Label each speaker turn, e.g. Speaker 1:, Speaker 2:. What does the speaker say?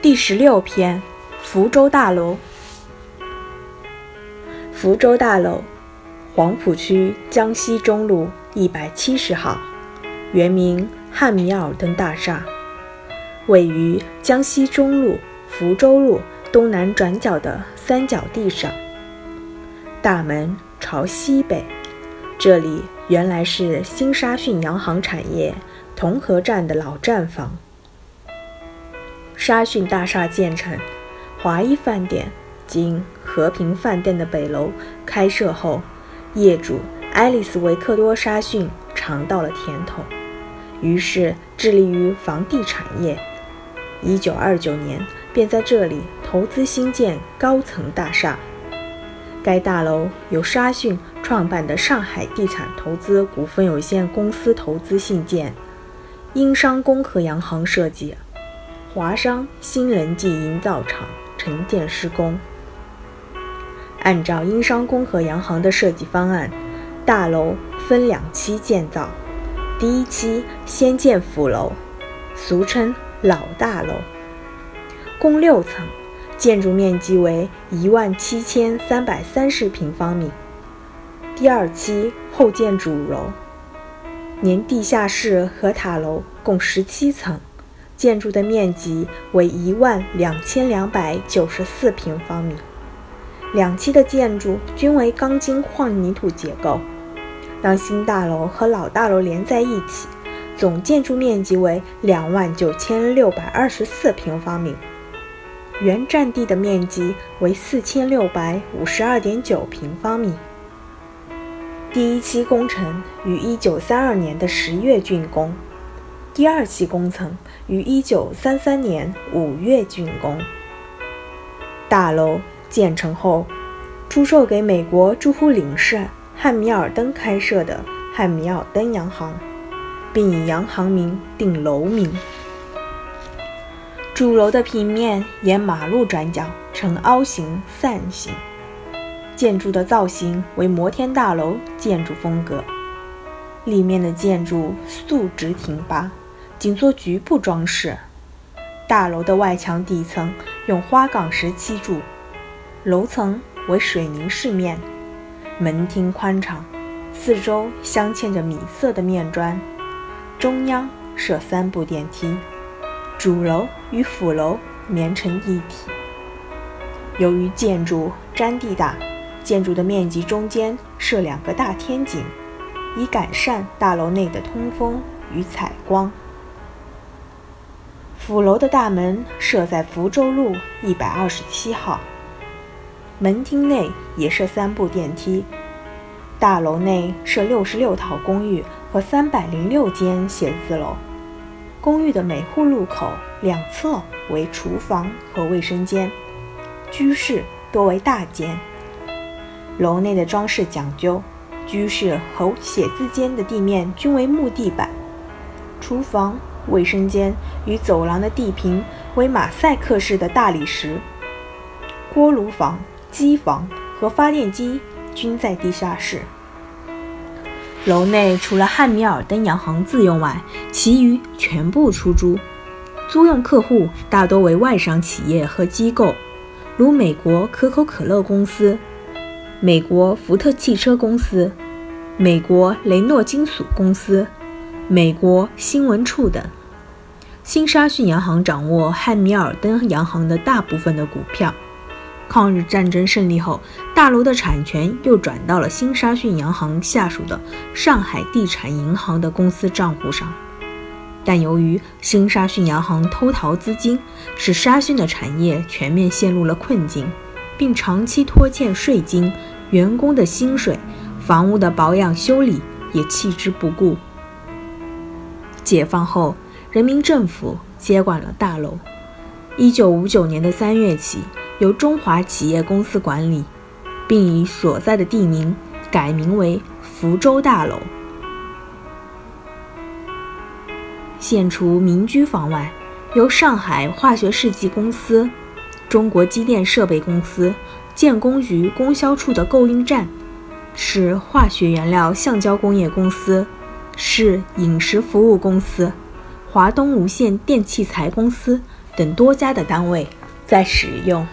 Speaker 1: 第十六篇：福州大楼。福州大楼，黄浦区江西中路一百七十号，原名汉密尔登大厦，位于江西中路福州路东南转角的三角地上，大门朝西北。这里原来是新沙逊洋行产业同和站的老站房。沙逊大厦建成，华谊饭店（今和平饭店）的北楼开设后，业主爱丽丝·维克多·沙逊尝到了甜头，于是致力于房地产业。1929年，便在这里投资兴建高层大厦。该大楼由沙逊创办的上海地产投资股份有限公司投资兴建，英商公和洋行设计。华商新人记营造厂承建施工。按照英商公和洋行的设计方案，大楼分两期建造。第一期先建辅楼，俗称老大楼，共六层，建筑面积为一万七千三百三十平方米。第二期后建主楼，连地下室和塔楼共十七层。建筑的面积为一万两千两百九十四平方米，两期的建筑均为钢筋混凝土结构。当新大楼和老大楼连在一起，总建筑面积为两万九千六百二十四平方米，原占地的面积为四千六百五十二点九平方米。第一期工程于一九三二年的十月竣工。第二期工程于一九三三年五月竣工。大楼建成后，出售给美国驻沪领事汉密尔登开设的汉密尔登洋行，并以洋行名定楼名。主楼的平面沿马路转角呈凹形扇形，建筑的造型为摩天大楼建筑风格，里面的建筑竖直挺拔。仅做局部装饰，大楼的外墙底层用花岗石砌筑，楼层为水泥饰面，门厅宽敞，四周镶嵌着米色的面砖，中央设三部电梯，主楼与辅楼连成一体。由于建筑占地大，建筑的面积中间设两个大天井，以改善大楼内的通风与采光。府楼的大门设在福州路一百二十七号，门厅内也设三部电梯。大楼内设六十六套公寓和三百零六间写字楼，公寓的每户入口两侧为厨房和卫生间，居室多为大间。楼内的装饰讲究，居室和写字间的地面均为木地板，厨房。卫生间与走廊的地坪为马赛克式的大理石，锅炉房、机房和发电机均在地下室。楼内除了汉密尔登洋行自用外，其余全部出租，租用客户大多为外商企业和机构，如美国可口可乐公司、美国福特汽车公司、美国雷诺金属公司、美国新闻处等。新沙逊洋行掌握汉密尔登洋行的大部分的股票。抗日战争胜利后，大楼的产权又转到了新沙逊洋行下属的上海地产银行的公司账户上。但由于新沙逊洋行偷逃资金，使沙逊的产业全面陷入了困境，并长期拖欠税金、员工的薪水、房屋的保养修理也弃之不顾。解放后。人民政府接管了大楼。一九五九年的三月起，由中华企业公司管理，并以所在的地名改名为福州大楼。现除民居房外，由上海化学试剂公司、中国机电设备公司、建工局供销处的购运站，是化学原料橡胶工业公司，是饮食服务公司。华东无线电器材公司等多家的单位在使用。